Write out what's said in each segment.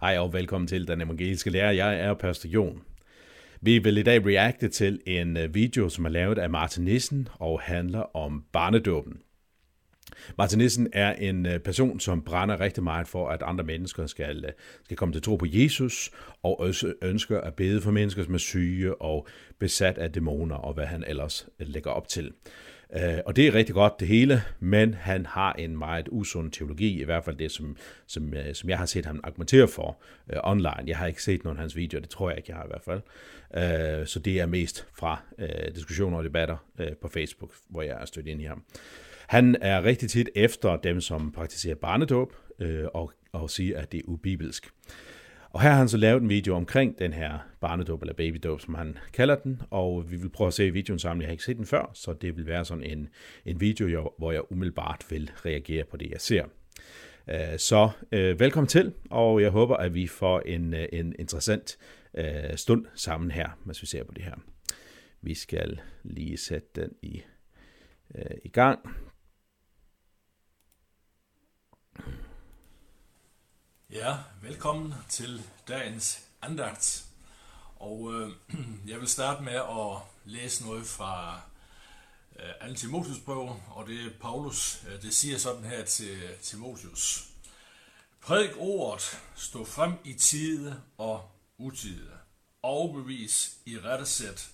Hej og velkommen til Den Evangeliske Lærer. Jeg er Pastor Jon. Vi vil i dag reagere til en øh, video, som er lavet af Martin Nissen og handler om barnedåben. Martin Nissen er en øh, person, som brænder rigtig meget for, at andre mennesker skal, øh, skal komme til tro på Jesus, og også ønsker at bede for mennesker, som er syge og besat af dæmoner, og hvad han ellers lægger op til. Øh, og det er rigtig godt det hele, men han har en meget usund teologi, i hvert fald det, som, som, øh, som jeg har set ham argumentere for uh, online. Jeg har ikke set nogen af hans videoer, det tror jeg ikke, jeg har i hvert fald. Uh, så det er mest fra uh, diskussioner og debatter uh, på Facebook, hvor jeg er stødt ind i ham. Han er rigtig tit efter dem, som praktiserer barnedåb, uh, og, og siger, at det er ubibelsk. Og her har han så lavet en video omkring den her barnedåb eller babydåb, som han kalder den, og vi vil prøve at se videoen sammen. Jeg har ikke set den før, så det vil være sådan en, en video, hvor jeg umiddelbart vil reagere på det, jeg ser. Øh, så øh, velkommen til, og jeg håber, at vi får en, øh, en interessant øh, stund sammen her, mens vi ser på det her. Vi skal lige sætte den i, i gang. Ja, velkommen til dagens andagt. Og øh, jeg vil starte med at læse noget fra øh, 2. Timotheus brev, og det er Paulus, øh, det siger sådan her til Timotheus. Prædik ordet, stå frem i tide og utide. Overbevis i rettesæt,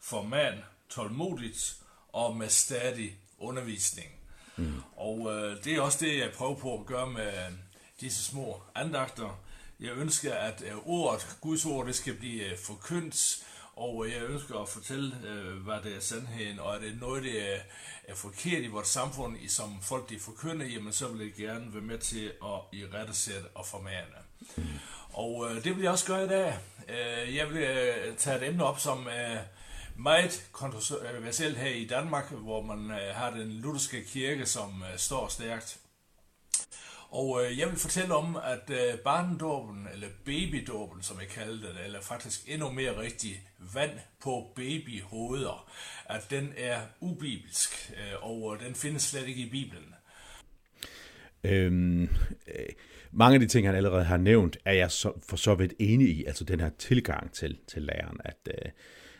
forman tålmodigt og med stadig undervisning. Mm. Og øh, det er også det, jeg prøver på at gøre med disse små andagter. Jeg ønsker, at øh, ordet, Guds ord, det skal blive øh, forkyndt, og øh, jeg ønsker at fortælle, hvad det er sandheden, og er det noget, det er, forkert i vores samfund, som folk de forkynder, jamen så vil jeg gerne være med til at i rettesætte og formane. Og det vil jeg også gøre i dag. Jeg vil tage et emne op, som er meget kontroversielt her i Danmark, hvor man har den lutherske kirke, som står stærkt. Og øh, jeg vil fortælle om, at øh, barnedåben, eller babydåben, som jeg kalder det, eller faktisk endnu mere rigtig vand på babyhoveder, at den er ubibelsk, øh, og øh, den findes slet ikke i Bibelen. Øhm, øh, mange af de ting, han allerede har nævnt, er jeg så, for så vidt enig i, altså den her tilgang til, til læreren, at øh,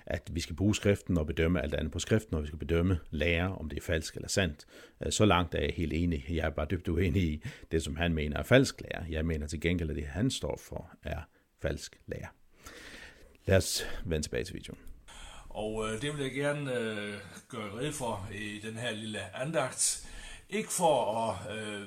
at vi skal bruge skriften og bedømme alt andet på skriften, og vi skal bedømme lære, om det er falsk eller sandt. Øh, så langt er jeg helt enig. Jeg er bare dybt uenig i det, som han mener er falsk lære. Jeg mener til gengæld, at det, han står for, er falsk lære. Lad os vende tilbage til videoen. Og øh, det vil jeg gerne øh, gøre red for i den her lille andagt. Ikke for at øh,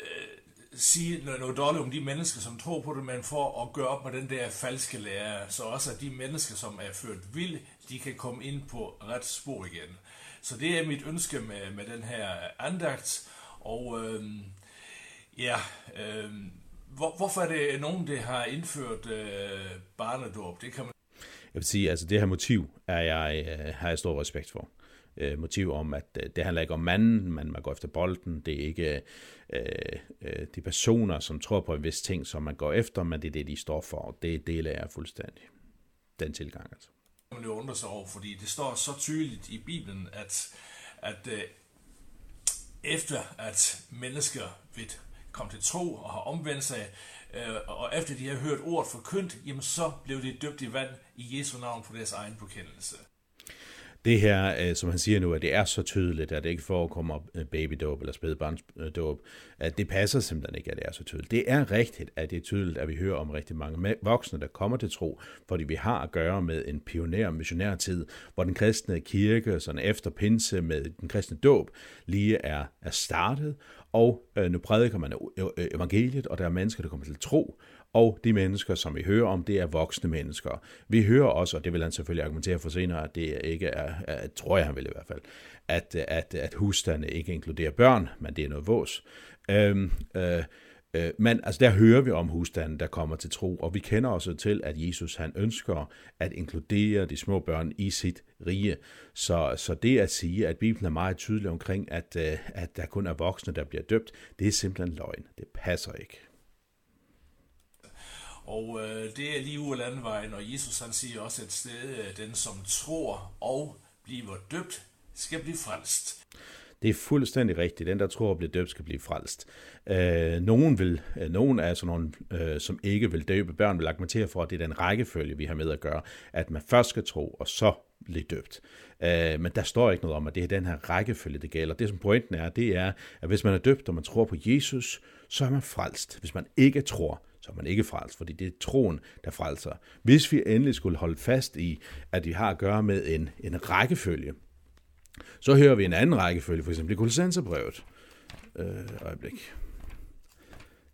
øh, sige noget dårligt om de mennesker, som tror på det, men for at gøre op med den der falske lære, så også at de mennesker, som er ført vild, de kan komme ind på ret spor igen. Så det er mit ønske med, med den her andagt, og øh, ja, øh, hvor, hvorfor er det nogen, der har indført øh, barnedåb? Det kan man jeg vil sige, altså det her motiv er jeg, øh, har jeg stor respekt for øh, motiv om, at øh, det handler ikke om manden, men man går efter bolden. Det er ikke øh, øh, de personer, som tror på en vis ting, som man går efter, men det er det, de står for, og det deler jeg fuldstændig. Den tilgang altså. Man jo undre sig over, fordi det står så tydeligt i Bibelen, at, at øh, efter at mennesker ved kom til tro og har omvendt sig, øh, og efter de har hørt ordet forkyndt, jamen så blev de døbt i vand i Jesu navn på deres egen bekendelse det her, øh, som han siger nu, at det er så tydeligt, at det ikke forekommer øh, babydåb eller spædbarnsdåb, at det passer simpelthen ikke, at det er så tydeligt. Det er rigtigt, at det er tydeligt, at vi hører om rigtig mange voksne, der kommer til tro, fordi vi har at gøre med en pioner- missionærtid, hvor den kristne kirke, sådan efter pinse med den kristne dåb, lige er, er startet, og øh, nu prædiker man øh, evangeliet, og der er mennesker, der kommer til tro, og de mennesker, som vi hører om, det er voksne mennesker. Vi hører også, og det vil han selvfølgelig argumentere for senere, at det ikke er, at, tror jeg han vil i hvert fald, at, at, at husstande ikke inkluderer børn, men det er noget vås. Øhm, øh, øh, men altså der hører vi om husstanden, der kommer til tro, og vi kender også til, at Jesus han ønsker at inkludere de små børn i sit rige. Så, så det at sige, at Bibelen er meget tydelig omkring, at, øh, at der kun er voksne, der bliver døbt, det er simpelthen løgn. Det passer ikke. Og øh, det er lige ud af landvejen, og Jesus han siger også et sted, den som tror og bliver døbt, skal blive frelst. Det er fuldstændig rigtigt. Den, der tror at blive døbt, skal blive frelst. Øh, nogen, vil, øh, nogen er sådan nogle, øh, som ikke vil døbe børn, vil argumentere for, at det er den rækkefølge, vi har med at gøre. At man først skal tro, og så blive døbt. Øh, men der står ikke noget om, at det er den her rækkefølge, det gælder. Det, som pointen er, det er, at hvis man er døbt, og man tror på Jesus, så er man frelst. Hvis man ikke tror, så er man ikke frelst, fordi det er troen, der frelser. Hvis vi endelig skulle holde fast i, at vi har at gøre med en, en rækkefølge, så hører vi en anden rækkefølge, for eksempel i Kolossenserbrevet. Øh, øjeblik.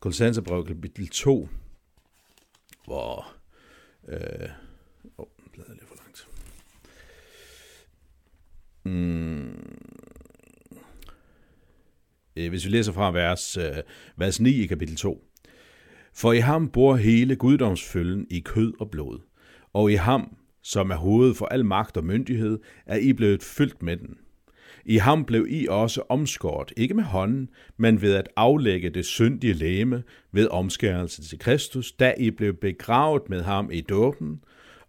Kolossenserbrevet kapitel 2, hvor... Øh, oh, bladet lidt for langt. Mm, hvis vi læser fra vers, øh, vers 9 i kapitel 2. For i ham bor hele guddomsfølgen i kød og blod, og i ham, som er hovedet for al magt og myndighed, er I blevet fyldt med den. I ham blev I også omskåret, ikke med hånden, men ved at aflægge det syndige læme ved omskærelsen til Kristus, da I blev begravet med ham i dåben,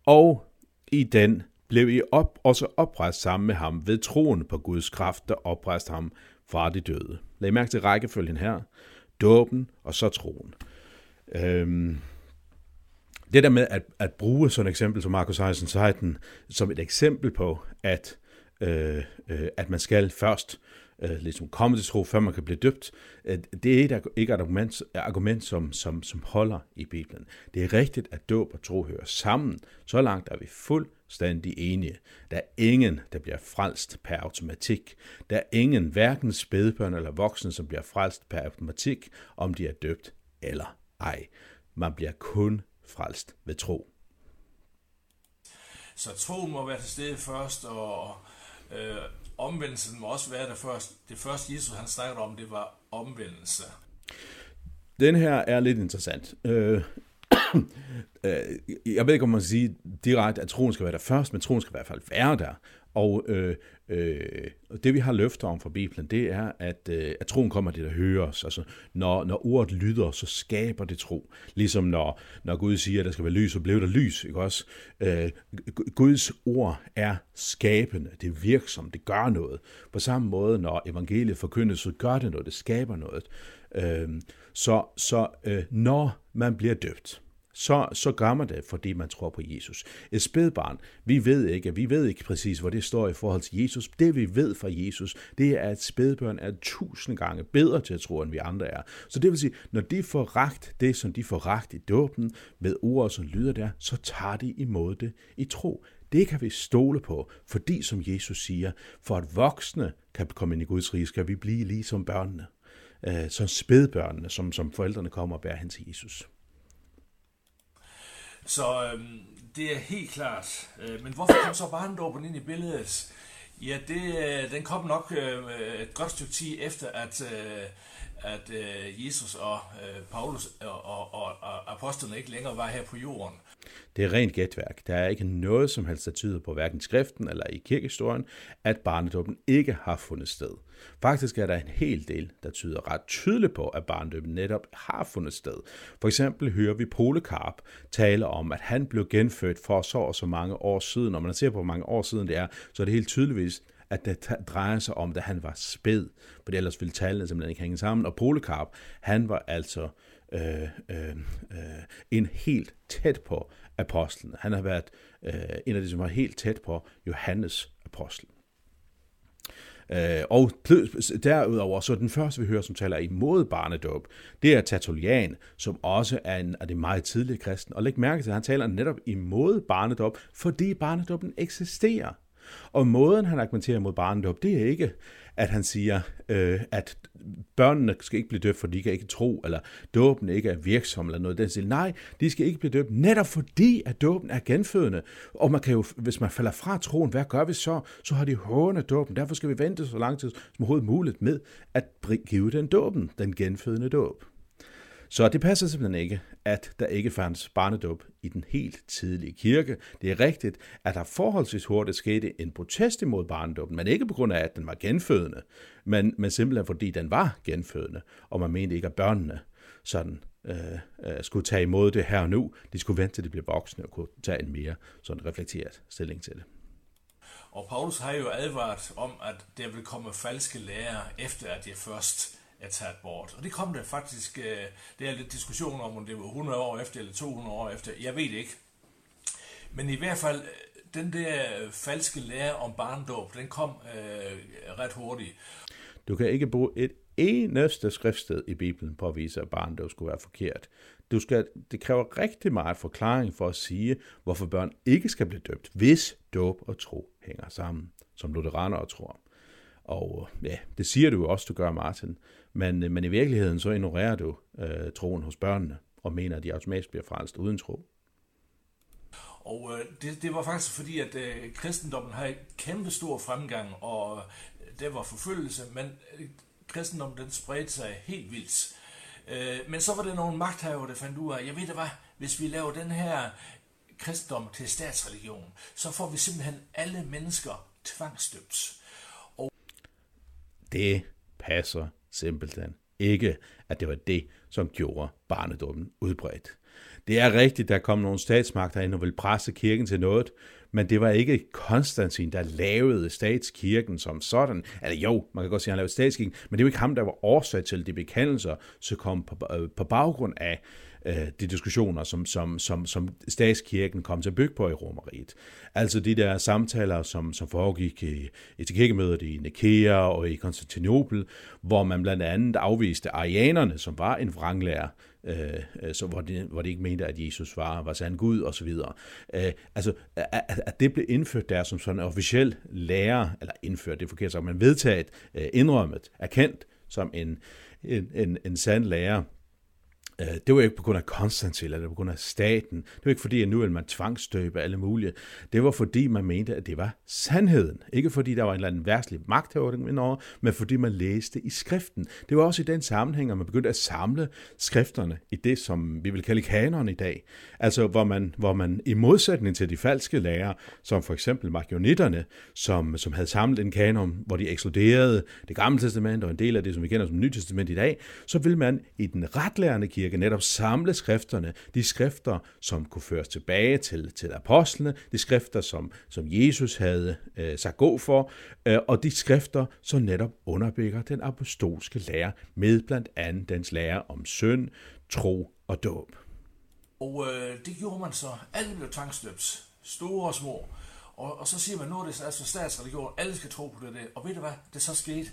og i den blev I op, også oprejst sammen med ham ved troen på Guds kraft, der oprejste ham fra de døde. Læg mærke til rækkefølgen her. Dåben og så troen. Øhm, det der med at, at bruge sådan et eksempel som Markus 16, 16 som et eksempel på, at, øh, øh, at man skal først øh, ligesom komme til tro, før man kan blive døbt, øh, det er ikke, ikke et argument, argument som, som, som holder i Bibelen. Det er rigtigt, at dåb og tro hører sammen. Så langt er vi fuldstændig enige. Der er ingen, der bliver frelst per automatik. Der er ingen, hverken spædbørn eller voksne, som bliver frelst per automatik, om de er døbt eller ej. Man bliver kun frelst ved tro. Så troen må være til stede først, og øh, omvendelsen må også være der først. Det første Jesus han snakkede om, det var omvendelse. Den her er lidt interessant. Øh, øh, jeg ved ikke, om man siger direkte, at troen skal være der først, men troen skal i hvert fald være der. Og øh, øh, det vi har løfter om fra Bibelen, det er, at, øh, at troen kommer det, der høres. Altså, når, når ordet lyder, så skaber det tro. Ligesom når, når Gud siger, at der skal være lys, så blev der lys. Ikke også? Øh, Guds ord er skabende, det er virksomt, det gør noget. På samme måde, når evangeliet forkyndes, så gør det noget, det skaber noget. Øh, så så øh, når man bliver døbt, så, så gør man det, fordi man tror på Jesus. Et spædbarn, vi ved ikke, vi ved ikke præcis, hvor det står i forhold til Jesus. Det vi ved fra Jesus, det er, at spædbørn er tusind gange bedre til at tro, end vi andre er. Så det vil sige, når de får ragt det, som de får ragt i dåben, med ord, som lyder der, så tager de imod det i tro. Det kan vi stole på, fordi som Jesus siger, for at voksne kan komme ind i Guds rige, skal vi blive ligesom børnene. Øh, som spædbørnene, som, som forældrene kommer og bærer hen til Jesus. Så øhm, det er helt klart. Øh, men hvorfor kom så barnedåben ind i billedet? Ja, det, øh, den kom nok øh, et godt stykke tid efter, at, øh, at øh, Jesus og øh, Paulus og, og, og, og apostlene ikke længere var her på jorden. Det er rent gætværk. Der er ikke noget som helst, der tyder på hverken skriften eller i kirkehistorien, at barnedåben ikke har fundet sted. Faktisk er der en hel del, der tyder ret tydeligt på, at barnedåben netop har fundet sted. For eksempel hører vi Polekarp tale om, at han blev genfødt for så og så mange år siden. Når man ser på, hvor mange år siden det er, så er det helt tydeligvis at det drejer sig om, da han var spæd, for ellers ville tallene simpelthen ikke hænge sammen. Og Polekarp, han var altså øh, øh, øh, en helt tæt på apostlen. Han har været øh, en af de, som var helt tæt på Johannes apostel. Øh, og derudover, så den første, vi hører, som taler imod barnedåb, det er Tertullian, som også er en af de meget tidlige kristne. Og læg mærke til, at han taler netop imod barnedåb, fordi barnedåben eksisterer. Og måden, han argumenterer mod barnedåb, det er ikke, at han siger, øh, at børnene skal ikke blive døbt, for de kan ikke tro, eller dåben ikke er virksom, eller noget den stil. Nej, de skal ikke blive døbt, netop fordi, at dåben er genfødende. Og man kan jo, hvis man falder fra troen, hvad gør vi så? Så har de hårene dåben. Derfor skal vi vente så lang tid som overhovedet muligt med at give den dåben, den genfødende dåb. Så det passer simpelthen ikke, at der ikke fandt barnedåb i den helt tidlige kirke. Det er rigtigt, at der forholdsvis hurtigt skete en protest imod barnedåben, men ikke på grund af, at den var genfødende, men, men simpelthen fordi den var genfødende, og man mente ikke, at børnene sådan øh, øh, skulle tage imod det her og nu. De skulle vente til de blev voksne og kunne tage en mere sådan reflekteret stilling til det. Og Paulus har jo advaret om, at der vil komme falske lærere, efter at jeg først er taget bort. Og det kom der faktisk, øh, det er lidt diskussion om, om det var 100 år efter eller 200 år efter. Jeg ved det ikke. Men i hvert fald, øh, den der falske lære om barndåb, den kom øh, ret hurtigt. Du kan ikke bruge et eneste skriftsted i Bibelen på at vise, at barndåb skulle være forkert. Du skal, det kræver rigtig meget forklaring for at sige, hvorfor børn ikke skal blive døbt, hvis dåb og tro hænger sammen, som lutheranere tror. Og øh, ja, det siger du jo også, du gør, Martin. Men, men i virkeligheden så ignorerer du øh, troen hos børnene og mener, at de automatisk bliver frelst uden tro. Og øh, det, det var faktisk fordi, at øh, kristendommen har kæmpe stor fremgang, og der var forfølgelse, men øh, kristendommen den spredte sig helt vildt. Øh, men så var det nogle magthavere, der fandt ud af, jeg ved det hvad, hvis vi laver den her kristendom til statsreligion, så får vi simpelthen alle mennesker tvangstøbt. Og det passer simpelthen ikke, at det var det, som gjorde barnedommen udbredt. Det er rigtigt, der kom nogle statsmagter ind og ville presse kirken til noget, men det var ikke Konstantin, der lavede statskirken som sådan. Eller jo, man kan godt sige, at han lavede statskirken, men det var ikke ham, der var årsag til de bekendelser, som kom på, øh, på baggrund af øh, de diskussioner, som, som, som, som statskirken kom til at bygge på i Romeriet. Altså de der samtaler, som, som foregik i, i til kirkemødet i Nikea og i Konstantinopel, hvor man blandt andet afviste arianerne, som var en vranglærer, øh, øh, så hvor, de, hvor de ikke mente, at Jesus var, var sand Gud osv. så. Øh, altså, at, at det blev indført der som sådan en officiel lærer, eller indført, det er forkert sagt, men vedtaget, øh, indrømmet, erkendt som en, en, en, en sand lærer, Øh, det var ikke på grund af Konstantin, eller det var på grund af staten. Det var ikke fordi, at nu ville man tvangstøbe alle mulige. Det var fordi, man mente, at det var sandheden. Ikke fordi, der var en eller anden værtslig magthavning over, men fordi man læste i skriften. Det var også i den sammenhæng, at man begyndte at samle skrifterne i det, som vi vil kalde kanon i dag. Altså, hvor man, hvor man i modsætning til de falske lærere, som for eksempel margionitterne, som, som havde samlet en kanon, hvor de ekskluderede det gamle testament og en del af det, som vi kender som Nyt Testament i dag, så vil man i den retlærende kirke kirke netop samle skrifterne, de skrifter, som kunne føres tilbage til, til apostlene, de skrifter, som, som Jesus havde øh, sagt god for, øh, og de skrifter, som netop underbygger den apostolske lære med blandt andet dens lære om synd, tro og dåb. Og øh, det gjorde man så. Alle blev tvangstøbt, store og små. Og, og så siger man, nu er det altså statsreligion, alle skal tro på det der. Og ved du hvad, det så skete?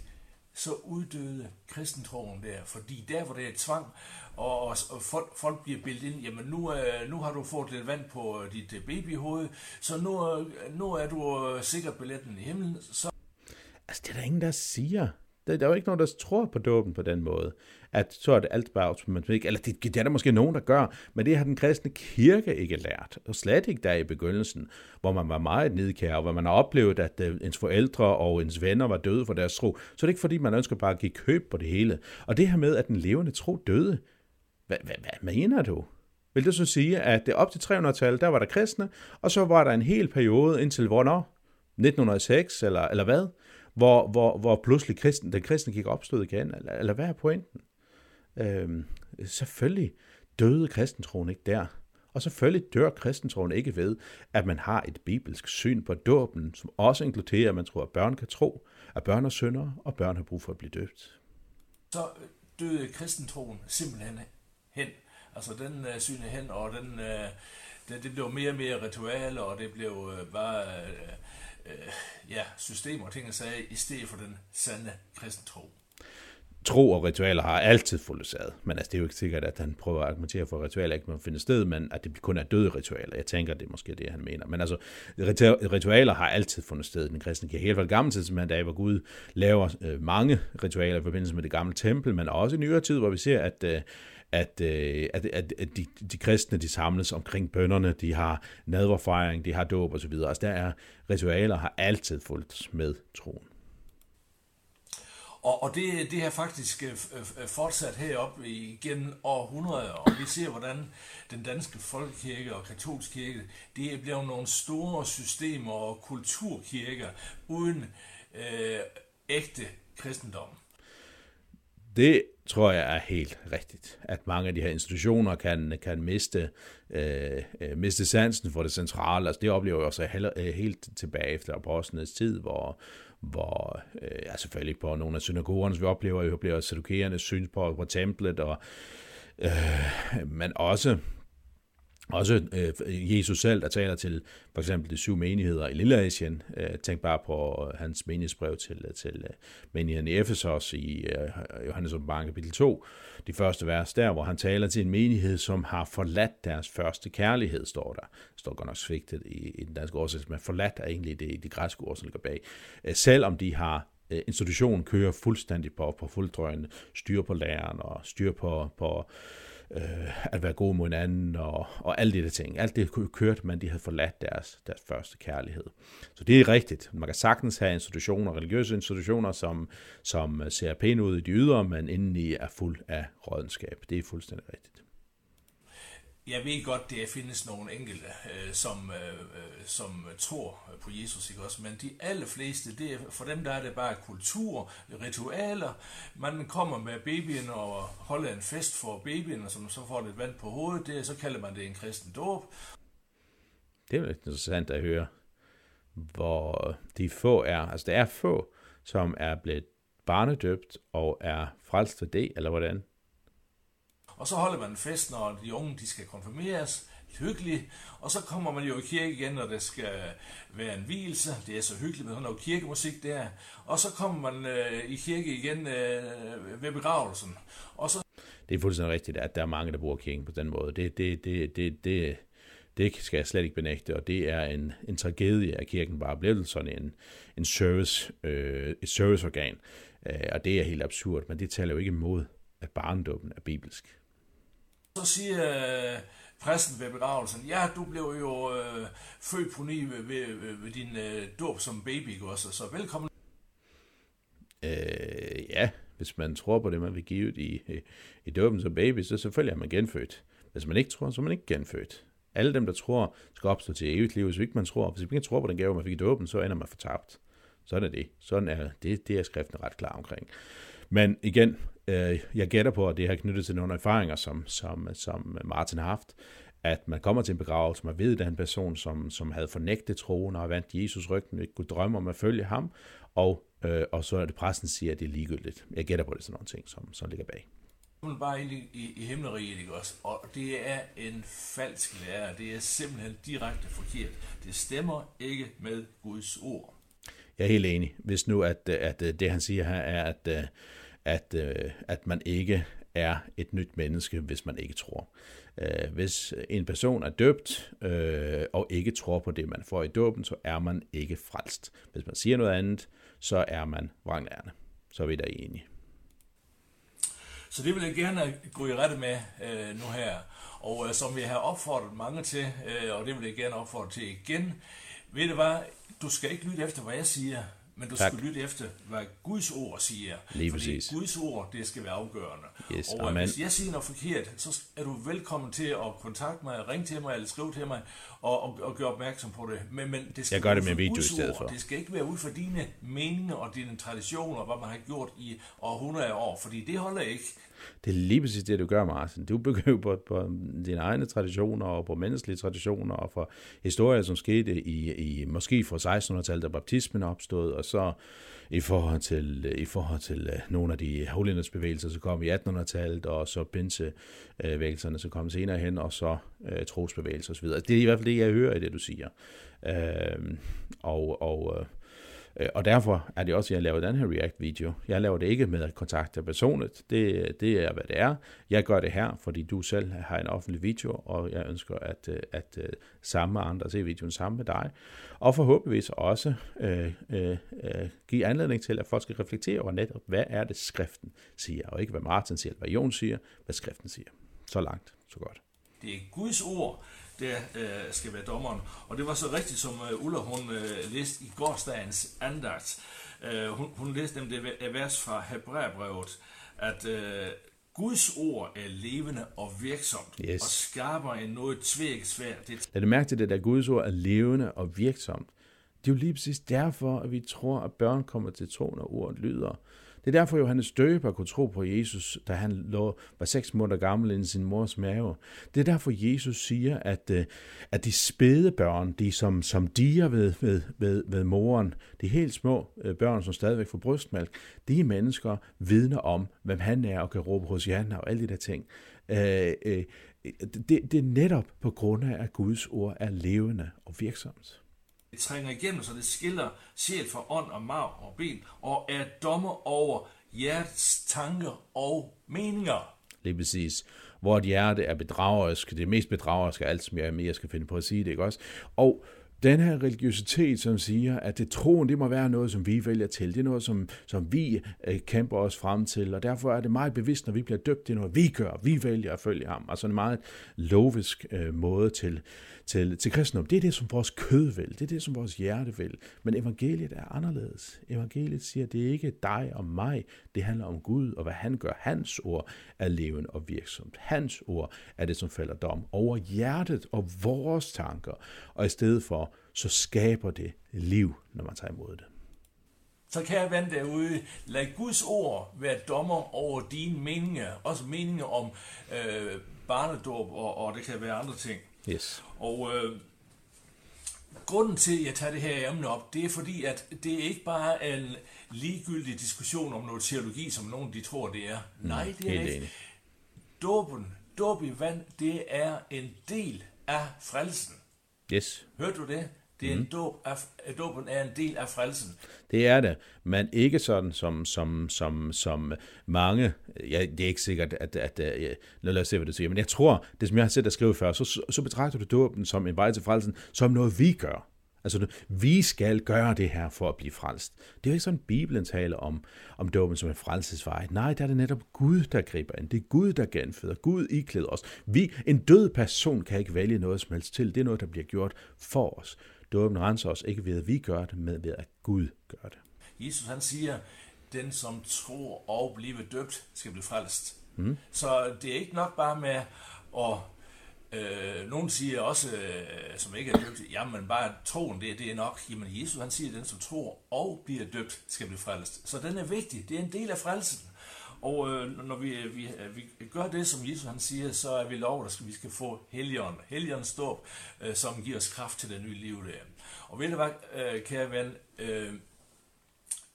Så uddøde kristentroen der, fordi der hvor det er tvang, og, og folk, folk bliver bildet ind, jamen nu, øh, nu har du fået lidt vand på øh, dit øh, babyhoved, så nu, nu er du sikkert billetten i himlen. Så... Altså det er der ingen, der siger. Der, der er jo ikke nogen, der tror på dåben på den måde. At så er det alt bare automatik. Eller det, det er der måske nogen, der gør, men det har den kristne kirke ikke lært. Og slet ikke der i begyndelsen, hvor man var meget nidkær, og hvor man har oplevet, at øh, ens forældre og ens venner var døde for deres tro. Så er det ikke fordi, man ønsker bare at give køb på det hele. Og det her med, at den levende tro døde, hvad, hvad, hvad mener du? Vil det så sige, at det op til 300-tallet, der var der kristne, og så var der en hel periode indtil hvornår? 1906, eller, eller hvad? hvor, hvor, hvor pludselig kristen, den kristne gik opstået igen, eller, eller hvad er pointen? Øh, selvfølgelig døde kristentroen ikke der. Og selvfølgelig dør kristentroen ikke ved, at man har et bibelsk syn på dåben, som også inkluderer, at man tror, at børn kan tro, at børn er syndere, og børn har brug for at blive døbt. Så døde kristentroen simpelthen hen. Altså den øh, uh, syne hen, og den, uh, det, det blev mere og mere ritualer, og det blev uh, bare uh, øh, ja, systemer og ting og sager, i stedet for den sande kristentro. Tro og ritualer har altid fulgt men altså, det er jo ikke sikkert, at han prøver at argumentere for, at ritualer ikke må finde sted, men at det kun er døde ritualer. Jeg tænker, det er måske det, han mener. Men altså, ritualer har altid fundet sted i den kristne kirke. Helt fra det gamle testament af, hvor Gud laver øh, mange ritualer i forbindelse med det gamle tempel, men også i nyere tid, hvor vi ser, at øh, at, øh, at, at, at de, de kristne de samles omkring bønderne, de har nadverfejring, de har dåb osv. Altså der er ritualer har altid fulgt med troen. Og, og det, det har faktisk øh, øh, fortsat heroppe igennem århundreder, og vi ser, hvordan den danske folkekirke og katolsk kirke, det er blevet nogle store systemer og kulturkirker uden øh, ægte kristendom. Det tror jeg er helt rigtigt, at mange af de her institutioner kan, kan miste, øh, øh miste sansen for det centrale. Altså det oplever jeg også helt, øh, helt tilbage efter apostlenes tid, hvor, hvor øh, ja, selvfølgelig på nogle af synagogerne, vi oplever, vi oplever sadukerende syns på, på templet, og, øh, men også også øh, Jesus selv, der taler til for eksempel de syv menigheder i Lille Asien. Øh, tænk bare på øh, hans menighedsbrev til, øh, til øh, menigheden i Efesos i øh, Johannes åbenbaring kapitel 2, de første vers der, hvor han taler til en menighed, som har forladt deres første kærlighed, står der. Det står godt nok svigtet i, i den danske oversættelse, men forladt er egentlig det, det græske ord, som ligger bag. Øh, selvom de har øh, institutionen kører fuldstændig på, på fulddrøgende, styr på læreren og styr på, på øh, at være god mod hinanden og, og alle de der ting. Alt det kørte man, de havde forladt deres, deres første kærlighed. Så det er rigtigt. Man kan sagtens have institutioner, religiøse institutioner, som, som ser pæne ud i de ydre, men indeni er fuld af rådenskab. Det er fuldstændig rigtigt jeg ved godt, det findes nogle enkelte, øh, som, øh, øh, som tror på Jesus, ikke også? Men de allerfleste, det er, for dem der er det bare kultur, ritualer. Man kommer med babyen og holder en fest for babyen, og så får lidt vand på hovedet, det, så kalder man det en kristen dåb. Det er jo interessant at høre, hvor de få er. Altså, der er få, som er blevet barnedøbt og er frelst for det, eller hvordan? Og så holder man en fest, når de unge de skal konfirmeres, hyggeligt, og så kommer man jo i kirke igen, når der skal være en hvilelse. Det er så hyggeligt med sådan noget kirkemusik der. Og så kommer man øh, i kirke igen øh, ved begravelsen. Og så det er fuldstændig rigtigt, at der er mange, der bruger kirken på den måde. Det, det, det, det, det, det skal jeg slet ikke benægte, og det er en, en tragedie, at kirken bare er blevet sådan en, en service, øh, et serviceorgan. Øh, og det er helt absurd, men det taler jo ikke imod, at barndåben er bibelsk. Så siger øh, præsten ved begravelsen, ja, du blev jo øh, født på ny ved, ved, ved din øh, dåb som baby også, så velkommen. Øh, ja, hvis man tror på det, man vil give i, i, i dåben som baby, så selvfølgelig er man genfødt. Hvis man ikke tror, så er man ikke genfødt. Alle dem, der tror, skal opstå til evigt liv. Hvis ikke man tror, hvis man ikke tror på den gave, man fik i dåben, så ender man fortabt. Sådan er det. Sådan er det. Det er skriften ret klar omkring. Men igen, jeg gætter på, at det har knyttet til nogle erfaringer, som, som, som Martin har haft, at man kommer til en begravelse, man ved, at en person, som, som havde fornægtet troen og vandt Jesus rygten, ikke kunne drømme om at følge ham, og, øh, og så er det præsten siger, at det er ligegyldigt. Jeg gætter på, det sådan nogle ting, som, som ligger bag. Man bare ind i, i, i himmeleriget, ikke også? Og det er en falsk lære. Det er simpelthen direkte forkert. Det stemmer ikke med Guds ord. Jeg er helt enig. Hvis nu, at, at det han siger her er, at at, øh, at man ikke er et nyt menneske, hvis man ikke tror. Øh, hvis en person er døbt øh, og ikke tror på det, man får i dåben, så er man ikke frelst. Hvis man siger noget andet, så er man vranglærende. Så er vi der enige. Så det vil jeg gerne gå i rette med øh, nu her. Og øh, som vi har opfordret mange til, øh, og det vil jeg gerne opfordre til igen, ved du hvad, du skal ikke lytte efter, hvad jeg siger, men du tak. skal lytte efter, hvad Guds ord siger. Lige fordi præcis. Guds ord, det skal være afgørende. Yes, og amen. hvis jeg siger noget forkert, så er du velkommen til at kontakte mig, ringe til mig eller skrive til mig og, og, og gøre opmærksom på det. Men, men det skal jeg gør det med video i stedet for. Det skal ikke være ud for dine meninger og dine traditioner, hvad man har gjort i århundrede af år, fordi det holder ikke. Det er lige præcis det, du gør, Martin. Du bygger på, på dine egne traditioner og på menneskelige traditioner og for historier, som skete i, i måske fra 1600-tallet, da baptismen opstod, og så i forhold til, i forhold til øh, nogle af de holiness-bevægelser, så kom i 1800-tallet, og så pinsevægelserne, så kom senere hen, og så uh, trosbevægelser osv. Det er i hvert fald det, jeg hører i det, du siger. Uh, og og uh, Øh, og derfor er det også, at jeg laver den her React-video. Jeg laver det ikke med at kontakte personligt. Det, det er, hvad det er. Jeg gør det her, fordi du selv har en offentlig video, og jeg ønsker at, øh, at, øh, samme andre se videoen sammen med dig. Og forhåbentligvis også øh, øh, give anledning til, at folk skal reflektere over netop, hvad er det, skriften siger, og ikke hvad Martin siger, eller hvad Jon siger, hvad skriften siger. Så langt, så godt. Det er Guds ord, der øh, skal være dommeren. Og det var så rigtigt, som øh, Ulla hun øh, læste i gårsdagens andagt. Øh, hun, hun læste nemlig det vers fra Hebræerbrevet, at øh, Guds ord er levende og virksomt, yes. og skarper end noget tvækket svært. Det... Lad det mærke til det, at Guds ord er levende og virksomt. Det er jo lige præcis derfor, at vi tror, at børn kommer til tro, når ordet lyder. Det er derfor, Johannes Døber kunne tro på Jesus, da han lå, var seks måneder gammel i sin mors mave. Det er derfor, Jesus siger, at, øh, at de spæde børn, de som, som diger ved, ved, ved, ved moren, de helt små øh, børn, som stadigvæk får brystmælk, de mennesker vidner om, hvem han er og kan råbe hos Jan og alle de der ting. Øh, øh, det, det er netop på grund af, at Guds ord er levende og virksomt. Det trænger igennem, så det skiller sjæl fra ånd og marv og ben, og er dommer over hjertets tanker og meninger. Lige præcis. Hvor et hjerte er bedragerisk, det mest bedrageriske af alt, som jeg mere skal finde på at sige det, ikke også? Og den her religiøsitet, som siger, at det troen, det må være noget, som vi vælger til. Det er noget, som, som vi øh, kæmper os frem til, og derfor er det meget bevidst, når vi bliver døbt, det er noget, vi gør. Vi vælger at følge ham. Altså en meget lovisk øh, måde til, til, til kristendom. Det er det, som vores kød vil. Det er det, som vores hjerte vil. Men evangeliet er anderledes. Evangeliet siger, at det er ikke dig og mig. Det handler om Gud og hvad han gør. Hans ord er levende og virksomt. Hans ord er det, som falder dom over hjertet og vores tanker. Og i stedet for, så skaber det liv, når man tager imod det. Så kan ven vende derude, lad Guds ord være dommer over dine meninger, også meninger om øh, barnedåb, og, og det kan være andre ting. Yes. Og øh, grunden til, at jeg tager det her emne op, det er fordi, at det er ikke bare en ligegyldig diskussion om noget teologi, som nogen de tror, det er. Mm, Nej, det er ikke. Dåben, dåb i vand, det er en del af frelsen. Yes. Hørte du det? Det er mm. en dåb af, dåben er en del af frelsen. Det er det, men ikke sådan som, som, som, som mange, ja, det er ikke sikkert, at, at, at ja, lad os se, hvad du siger, men jeg tror, det som jeg har set dig skrive før, så, så betragter du dåben som en vej til frelsen, som noget vi gør. Altså, vi skal gøre det her for at blive frelst. Det er jo ikke sådan, Bibelen taler om, om dåben som en frelsesvej. Nej, der er det netop Gud, der griber ind. Det er Gud, der genføder. Gud iklæder os. Vi, en død person kan ikke vælge noget som helst til. Det er noget, der bliver gjort for os. Dåben renser os ikke ved, at vi gør det, men ved, at Gud gør det. Jesus han siger, den som tror og bliver døbt, skal blive frelst. Mm. Så det er ikke nok bare med at Øh, nogen siger også, øh, som ikke er døbt, jamen bare troen, det, det er nok. Jamen Jesus han siger, at den som tror og bliver døbt, skal blive frelst. Så den er vigtig. Det er en del af frelsen. Og øh, når vi, øh, vi, øh, vi gør det, som Jesus han siger, så er vi lov, at vi skal få helgen. Helgen står, øh, som giver os kraft til det nye liv der. Og ved du hvad, øh, kære ven, øh,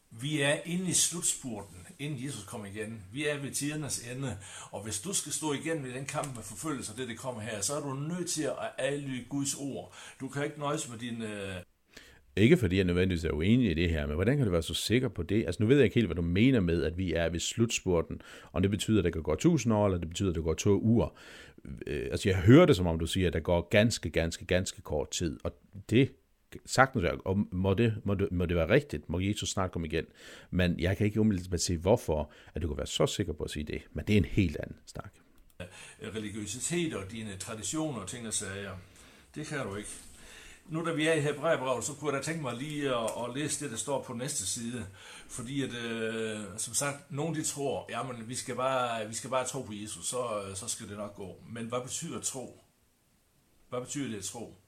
vi er inde i slutspurten, inden Jesus kommer igen. Vi er ved tidernes ende, og hvis du skal stå igen i den kamp med forfølgelse, det det kommer her, så er du nødt til at adlyde Guds ord. Du kan ikke nøjes med din... Øh ikke fordi jeg nødvendigvis er uenig i det her, men hvordan kan du være så sikker på det? Altså nu ved jeg ikke helt, hvad du mener med, at vi er ved slutspurten, og det betyder, at der kan gå 1000 år, eller det betyder, at det går to uger. Øh, altså jeg hører det, som om du siger, at der går ganske, ganske, ganske kort tid, og det sagtens være, og må det, må, det, må det være rigtigt, må Jesus snart komme igen. Men jeg kan ikke umiddelbart se, hvorfor at du kan være så sikker på at sige det. Men det er en helt anden snak. Øh, religiøsitet og dine traditioner og ting og sager, det kan du ikke. Nu da vi er i Hebræerbrevet, så kunne jeg da tænke mig lige at, at læse det, der står på næste side. Fordi at, øh, som sagt, nogen de tror, jamen vi skal bare, vi skal bare tro på Jesus, så, øh, så skal det nok gå. Men hvad betyder tro? Hvad betyder det at tro?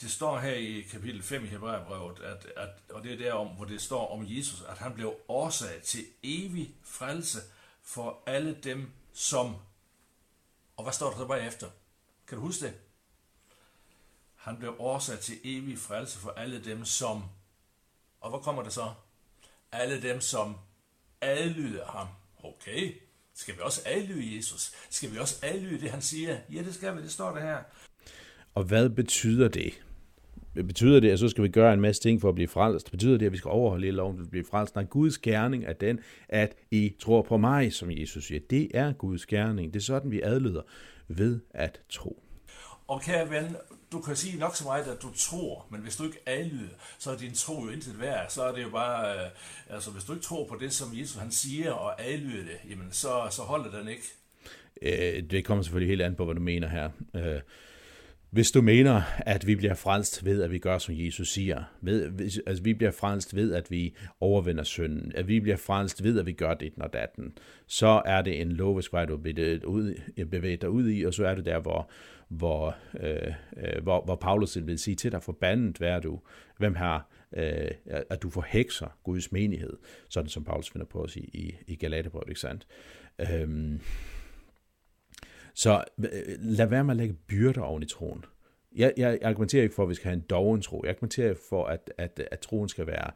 det står her i kapitel 5 i Hebræerbrevet, at, at, og det er derom, hvor det står om Jesus, at han blev årsag til evig frelse for alle dem, som... Og hvad står der så bare efter? Kan du huske det? Han blev årsag til evig frelse for alle dem, som... Og hvor kommer det så? Alle dem, som adlyder ham. Okay, skal vi også adlyde Jesus? Skal vi også adlyde det, han siger? Ja, det skal vi, det står der her. Og hvad betyder det? Betyder det, at så skal vi gøre en masse ting for at blive frelst? Betyder det, at vi skal overholde loven for at blive frelst? Nej, Guds gerning er den, at I tror på mig, som Jesus siger. Det er Guds gerning. Det er sådan, vi adlyder ved at tro. Og kære ven, du kan sige nok så meget, at du tror, men hvis du ikke adlyder, så er din tro jo intet værd. Så er det jo bare, øh, altså hvis du ikke tror på det, som Jesus han siger, og adlyder det, jamen så, så holder den ikke. Øh, det kommer selvfølgelig helt an på, hvad du mener her. Øh, hvis du mener, at vi bliver frelst ved, at vi gør, som Jesus siger, ved, altså vi bliver frelst ved, at vi overvinder synden, at vi bliver frelst ved, at vi gør det når datten, så er det en lovisk vej, du bevæger dig ud i, og så er det der, hvor, hvor, øh, øh, hvor, hvor Paulus vil sige til dig, forbandet vær du, hvem har, øh, at du forhekser Guds menighed, sådan som Paulus finder på os i, i, i Galaterbrevet, ikke sandt? Øhm, så øh, lad være med at lægge byrder oven i troen. Jeg, jeg argumenterer ikke for, at vi skal have en doven tro. Jeg argumenterer for, at, at, at troen skal være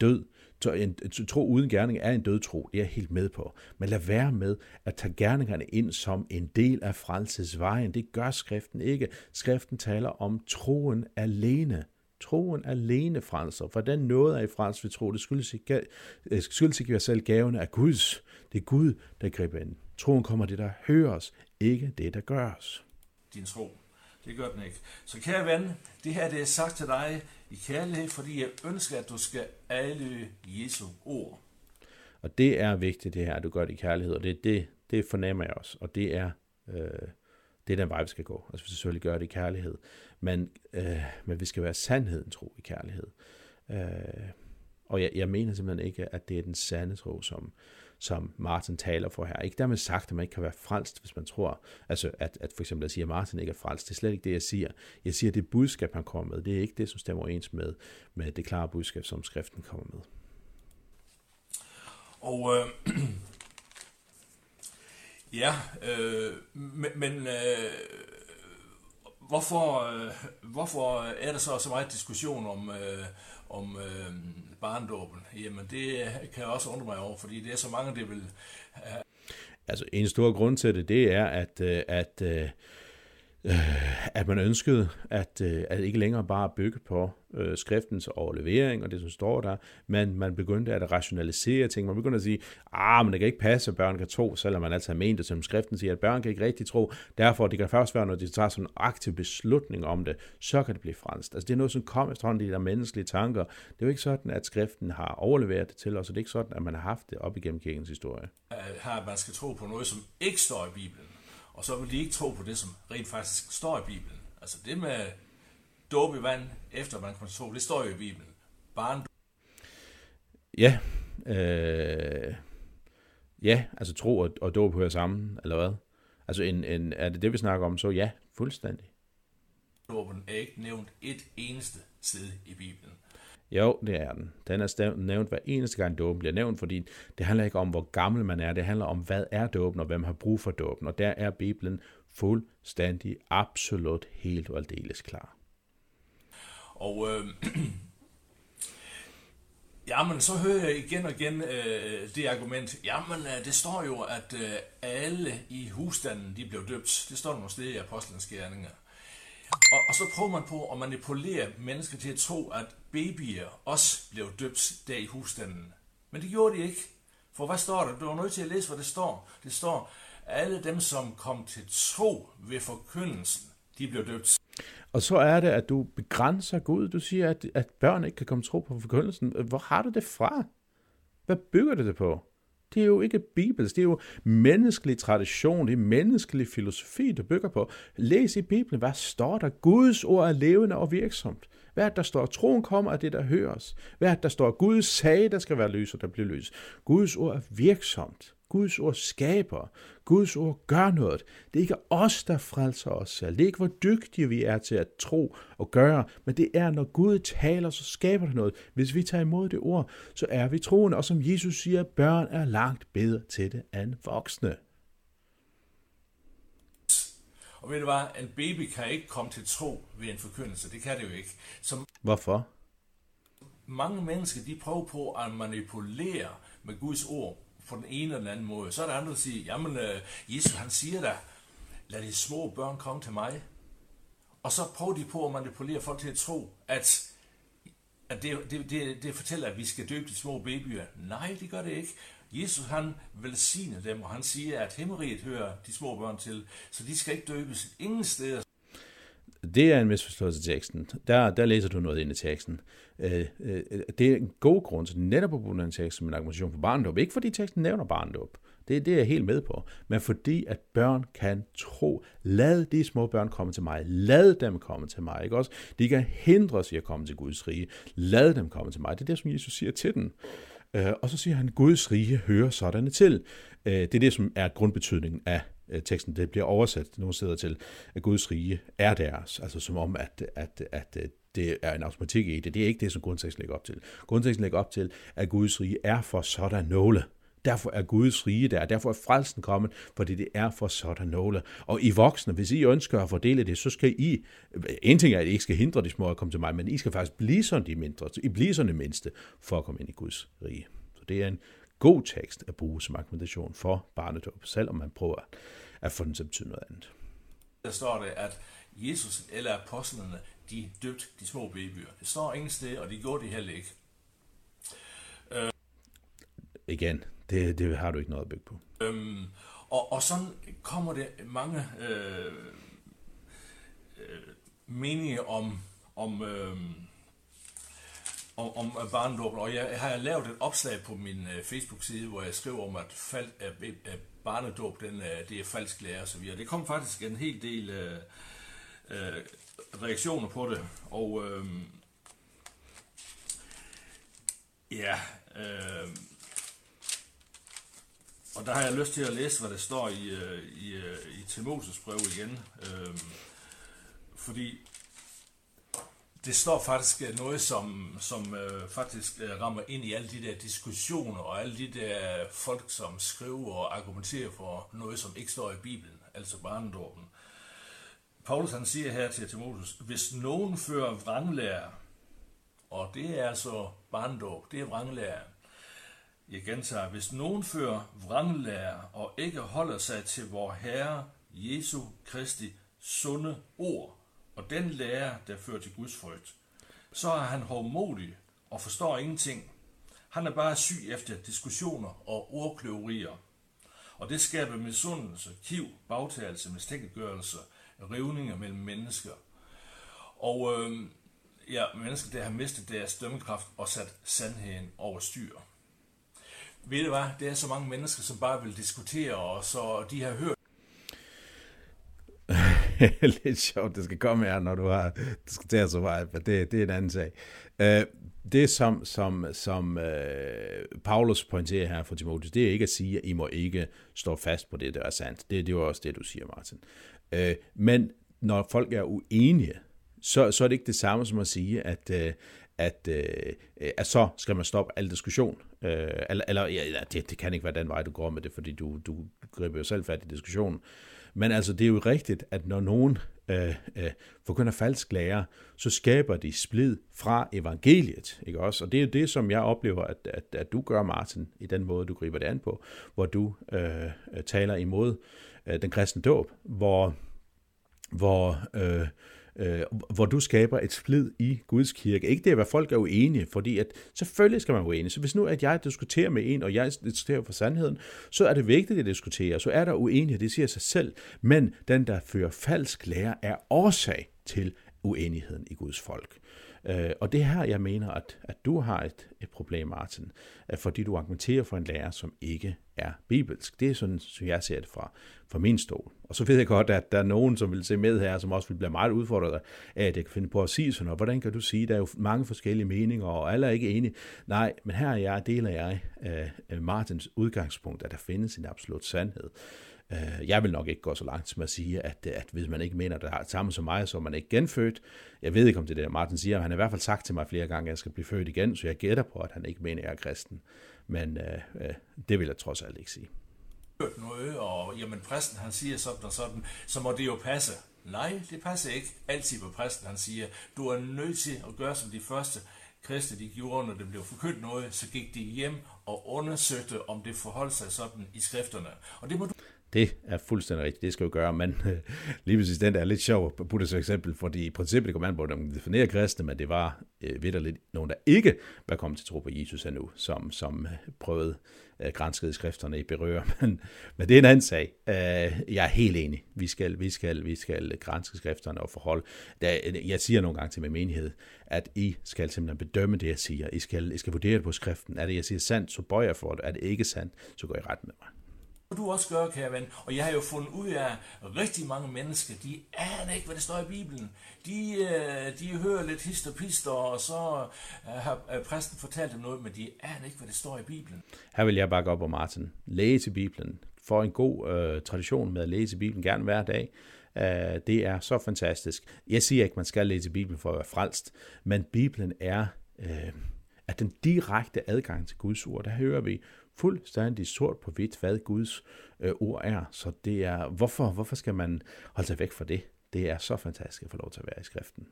død. En tro uden gerning er en død tro. Det er jeg helt med på. Men lad være med at tage gerningerne ind som en del af frelsesvejen. Det gør skriften ikke. Skriften taler om troen alene. Troen alene frelser. For den noget er i frels ved tro. Det skyldes ikke, øh, skyldes ikke selv gavene af Guds. Det er Gud, der griber ind. Troen kommer det, der høres, ikke det, der gøres. Din tro. Det gør den ikke. Så kære ven, det her det er sagt til dig i kærlighed, fordi jeg ønsker, at du skal alle Jesu ord. Og det er vigtigt, det her, at du gør det i kærlighed, og det, det, det fornemmer jeg også, og det er, øh, det er den vej, vi skal gå. Altså vi skal selvfølgelig gøre det i kærlighed, men, øh, men vi skal være sandheden tro i kærlighed. Øh, og jeg, jeg mener simpelthen ikke, at det er den sande tro, som, som Martin taler for her. Ikke dermed sagt, at man ikke kan være frelst, hvis man tror, altså at, at for eksempel at sige, at Martin ikke er frelst. Det er slet ikke det, jeg siger. Jeg siger, at det budskab, han kommer med, det er ikke det, som stemmer overens med, med det klare budskab, som skriften kommer med. Og øh, ja, øh, men, men øh, hvorfor, øh, hvorfor er der så så meget diskussion om, øh, om øh, barndåben? Jamen det kan jeg også undre mig over, fordi det er så mange, det vil... Øh. Altså en stor grund til det, det er, at, øh, at, øh, øh, at man ønskede at, øh, at ikke længere bare bygge på øh, skriftens overlevering og det, som står der, men man begyndte at rationalisere ting. Man begyndte at sige, ah, men det kan ikke passe, at børn kan tro, selvom man altid har ment det, som skriften siger, at børn kan ikke rigtig tro. Derfor, det kan først være, når de tager sådan en aktiv beslutning om det, så kan det blive frelst. Altså det er noget, som kommer efterhånden, de der menneskelige tanker. Det er jo ikke sådan, at skriften har overleveret det til os, og det er ikke sådan, at man har haft det op igennem kirkens historie. Øh, Her, man skal tro på noget, som ikke står i Bibelen og så vil de ikke tro på det, som rent faktisk står i Bibelen. Altså det med dåb i vand, efter man kan tro, det står jo i Bibelen. Barn... Ja, øh, ja, altså tro og, og dåb hører sammen, eller hvad? Altså en, en, er det det, vi snakker om, så ja, fuldstændig. Dåben er ikke nævnt et eneste sted i Bibelen. Jo, det er den. Den er nævnt hver eneste gang dåben bliver nævnt, fordi det handler ikke om, hvor gammel man er. Det handler om, hvad er dåben, og hvem har brug for dåben. Og der er Bibelen fuldstændig, absolut, helt og aldeles klar. Og øh, jamen, så hører jeg igen og igen øh, det argument, jamen, øh, det står jo, at øh, alle i husstanden, de blev døbt. Det står der nogle steder i Apostlenes Gerninger. Og, og så prøver man på at manipulere mennesker til at tro, at babyer også blev døbt der i husstanden. Men det gjorde de ikke. For hvad står der? Du er nødt til at læse, hvad det står. Det står, alle dem, som kom til tro ved forkyndelsen, de blev døbt. Og så er det, at du begrænser Gud. Du siger, at, at børn ikke kan komme tro på forkyndelsen. Hvor har du det fra? Hvad bygger du det på? Det er jo ikke bibelsk, det er jo menneskelig tradition, det er menneskelig filosofi, du bygger på. Læs i Bibelen, hvad står der? Guds ord er levende og virksomt. Hvad er det, der står? Troen kommer af det, der høres. Hvad er det, der står? Guds sag, der skal være lys, og der bliver lys. Guds ord er virksomt. Guds ord skaber. Guds ord gør noget. Det er ikke os, der frelser os selv. Det er ikke, hvor dygtige vi er til at tro og gøre, men det er, når Gud taler, så skaber det noget. Hvis vi tager imod det ord, så er vi troende. Og som Jesus siger, børn er langt bedre til det end voksne. Og ved du hvad, en baby kan ikke komme til tro ved en forkyndelse. Det kan det jo ikke. Som Hvorfor? Mange mennesker, de prøver på at manipulere med Guds ord på den ene eller den anden måde. Så er der andre, der siger, jamen, øh, Jesus han siger da, lad de små børn komme til mig. Og så prøver de på at manipulere folk til at tro, at, at det, det, det, det fortæller, at vi skal døbe de små babyer. Nej, det gør det ikke. Jesus han velsigner dem, og han siger, at himmeriget hører de små børn til, så de skal ikke døbes ingen steder. Det er en misforståelse af teksten. Der, der læser du noget ind i teksten. Øh, øh, det er en god grund til netop at bruge den tekst som en argumentation for barndåb. Ikke fordi teksten nævner barndåb. Det, det er jeg helt med på. Men fordi at børn kan tro, lad de små børn komme til mig. Lad dem komme til mig. Ikke også? De kan hindres i at komme til Guds rige. Lad dem komme til mig. Det er det, som Jesus siger til dem. Øh, og så siger han, Guds rige hører sådanne til. Øh, det er det, som er grundbetydningen af øh, teksten. Det bliver oversat nogle steder til, at Guds rige er deres. Altså som om, at, at, at øh, det er en automatik i det. Det er ikke det, som grundteksten lægger op til. Grundteksten lægger op til, at Guds rige er for sådan nogle. Derfor er Guds rige der, derfor er frelsen kommet, fordi det er for sådan nogle. Og I voksne, hvis I ønsker at fordele det, så skal I, en ting er, at I ikke skal hindre de små at komme til mig, men I skal faktisk blive sådan de mindre, I bliver sådan de mindste, for at komme ind i Guds rige. Så det er en god tekst at bruge som argumentation for barnedåb, selvom man prøver at få den til at betyde noget andet. Der står det, at Jesus eller apostlene, de døbte de små babyer. Det står ingen sted, og de gjorde det heller ikke. Øh. Igen, det, det har du ikke noget at bygge på. Øhm, og, og sådan kommer det mange øh, øh, meninger om, om, øh, om, om barnedåben, og jeg har lavet et opslag på min øh, Facebook-side, hvor jeg skriver om, at, fald, øh, at barnedåb, den, øh, det er falsk lære og så videre. Det kom faktisk en hel del øh, øh, reaktioner på det, og øh, ja, øh, og der har jeg lyst til at læse, hvad der står i, øh, i, øh, i Timotheus brev igen. Øh, fordi det står faktisk øh, noget, som, som øh, faktisk øh, rammer ind i alle de der diskussioner og alle de der folk, som skriver og argumenterer for noget, som ikke står i Bibelen, altså barnedåben. Paulus han siger her til Timotheus, hvis nogen fører vranglærer, og det er altså barndåb, det er vranglærer, jeg gentager, hvis nogen fører vranglærer og ikke holder sig til vor Herre Jesu Kristi sunde ord, og den lærer, der fører til Guds frygt, så er han hovmodig og forstår ingenting. Han er bare syg efter diskussioner og ordkløverier. Og det skaber misundelse, kiv, bagtagelse, mistænkeliggørelse, rivninger mellem mennesker. Og øh, ja, mennesker der har mistet deres dømmekraft og sat sandheden over styr. Ved du hvad, det er så mange mennesker, som bare vil diskutere, og så de har hørt lidt sjovt, det skal komme her, når du har diskuteret så meget, for det, det er en anden sag. Øh, det, som, som, som øh, Paulus pointerer her for Timotheus, det er ikke at sige, at I må ikke stå fast på det, der er sandt. Det, det er jo også det, du siger, Martin. Øh, men når folk er uenige, så, så er det ikke det samme som at sige, at, øh, at, øh, at så skal man stoppe al diskussion. Øh, eller eller ja, det, det kan ikke være den vej, du går med det, fordi du, du griber jo selv fat i diskussionen. Men altså, det er jo rigtigt, at når nogen øh, øh, forkynder falsk lære, så skaber de splid fra evangeliet. Ikke også? Og det er jo det, som jeg oplever, at, at, at du gør, Martin, i den måde, du griber det an på, hvor du øh, taler imod øh, den kristne dåb, hvor, hvor øh, øh, hvor du skaber et splid i Guds kirke. Ikke det at folk er uenige, fordi at selvfølgelig skal man være uenige. Så hvis nu at jeg diskuterer med en, og jeg diskuterer for sandheden, så er det vigtigt at diskutere. Så er der uenighed, det siger sig selv. Men den, der fører falsk lære, er årsag til uenigheden i Guds folk. Øh, og det er her, jeg mener, at, at du har et, et problem, Martin, fordi du argumenterer for en lærer, som ikke er bibelsk. Det er sådan, som jeg ser det fra, fra min stol. Og så ved jeg godt, at der er nogen, som vil se med her, som også vil blive meget udfordret af, at jeg kan finde på at sige sådan noget. Hvordan kan du sige, der er jo mange forskellige meninger, og alle er ikke enige. Nej, men her er jeg, deler jeg uh, Martins udgangspunkt, at der findes en absolut sandhed. Øh, jeg vil nok ikke gå så langt som at sige, at, at hvis man ikke mener, at det er samme som mig, så er man ikke genfødt. Jeg ved ikke, om det der Martin siger, han har i hvert fald sagt til mig flere gange, at jeg skal blive født igen, så jeg gætter på, at han ikke mener, at jeg er kristen. Men øh, øh, det vil jeg trods alt ikke sige. Noget, og jamen præsten han siger sådan og sådan, så må det jo passe. Nej, det passer ikke altid, på præsten han siger. Du er nødt til at gøre som de første kristne de gjorde, når det blev forkyndt noget, så gik de hjem og undersøgte, om det forholdt sig sådan i skrifterne. Og det må du det er fuldstændig rigtigt, det skal jo gøre, men øh, lige præcis den der er lidt sjov at putte som eksempel, fordi i princippet det kom an på, at de definerer kristne, men det var øh, lidt nogen, der ikke var kommet til tro på Jesus endnu, som, som øh, prøvede øh, grænskede skrifterne i berør. Men, men det er en anden sag. Øh, jeg er helt enig. Vi skal, vi skal, vi skal grænske skrifterne og forholde. Der, jeg siger nogle gange til min menighed, at I skal simpelthen bedømme det, jeg siger. I skal, I skal vurdere det på skriften. Er det, jeg siger sandt, så bøjer jeg for det. Er det ikke sandt, så går I ret med mig du også gøre, kære ven. Og jeg har jo fundet ud af, at rigtig mange mennesker, de aner ikke, hvad der står i Bibelen. De, øh, de hører lidt hist og pister, og så øh, har øh, præsten fortalt dem noget, men de aner ikke, hvad der står i Bibelen. Her vil jeg bakke op om Martin. Læse Bibelen. For en god øh, tradition med at læse Bibelen gerne hver dag. Øh, det er så fantastisk. Jeg siger ikke, at man skal læse Bibelen for at være frelst, men Bibelen er, Øh, er den direkte adgang til Guds ord. Der hører vi fuldstændig sort på hvidt, hvad Guds øh, ord er. Så det er, hvorfor, hvorfor skal man holde sig væk fra det? Det er så fantastisk at få lov til at være i skriften.